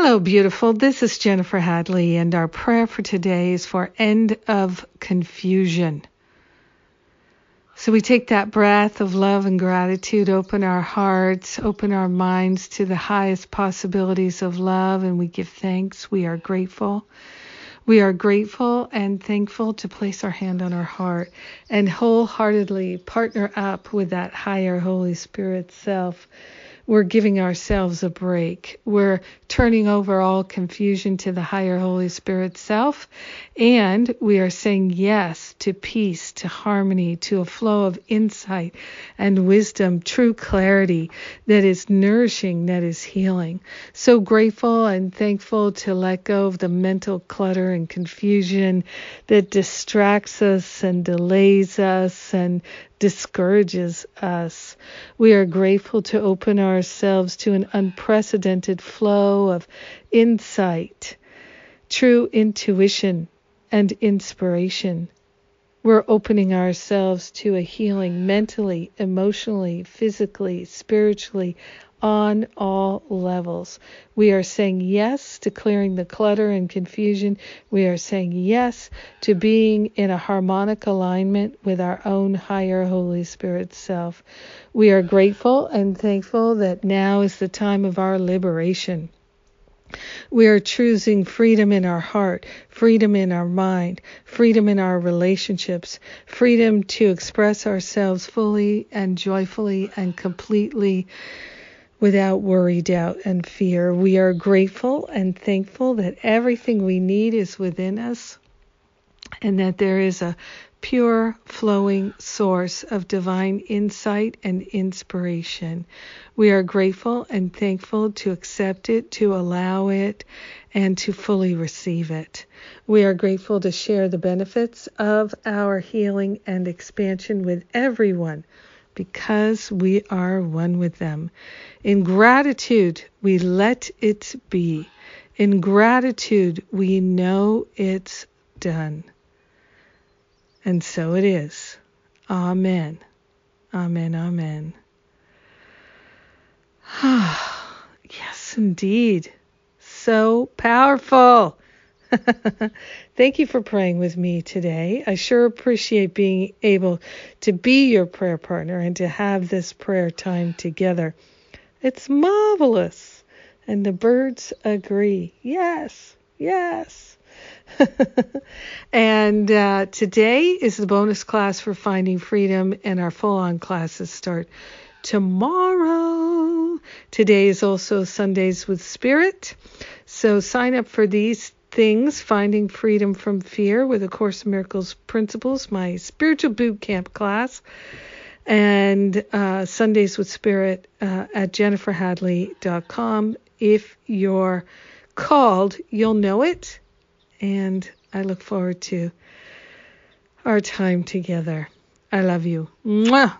Hello, beautiful. This is Jennifer Hadley, and our prayer for today is for end of confusion. So we take that breath of love and gratitude, open our hearts, open our minds to the highest possibilities of love, and we give thanks. We are grateful. We are grateful and thankful to place our hand on our heart and wholeheartedly partner up with that higher Holy Spirit self we're giving ourselves a break. We're turning over all confusion to the higher Holy Spirit self, and we are saying yes to peace, to harmony, to a flow of insight and wisdom, true clarity that is nourishing, that is healing. So grateful and thankful to let go of the mental clutter and confusion that distracts us and delays us and discourages us. We are grateful to open ourselves to an unprecedented flow of insight, true intuition, and inspiration. We're opening ourselves to a healing mentally, emotionally, physically, spiritually, on all levels. We are saying yes to clearing the clutter and confusion. We are saying yes to being in a harmonic alignment with our own higher Holy Spirit self. We are grateful and thankful that now is the time of our liberation. We are choosing freedom in our heart, freedom in our mind, freedom in our relationships, freedom to express ourselves fully and joyfully and completely without worry, doubt, and fear. We are grateful and thankful that everything we need is within us and that there is a pure flowing source of divine insight and inspiration. We are grateful and thankful to accept it, to allow it, and to fully receive it. We are grateful to share the benefits of our healing and expansion with everyone because we are one with them. In gratitude, we let it be. In gratitude, we know it's done. And so it is. Amen. Amen. Amen. Ah yes, indeed. So powerful. Thank you for praying with me today. I sure appreciate being able to be your prayer partner and to have this prayer time together. It's marvelous. And the birds agree. Yes, yes. and uh, today is the bonus class for Finding Freedom, and our full on classes start tomorrow. Today is also Sundays with Spirit. So sign up for these things Finding Freedom from Fear with A Course in Miracles Principles, my spiritual boot camp class, and uh, Sundays with Spirit uh, at jenniferhadley.com. If you're called, you'll know it. And I look forward to our time together. I love you. Mwah!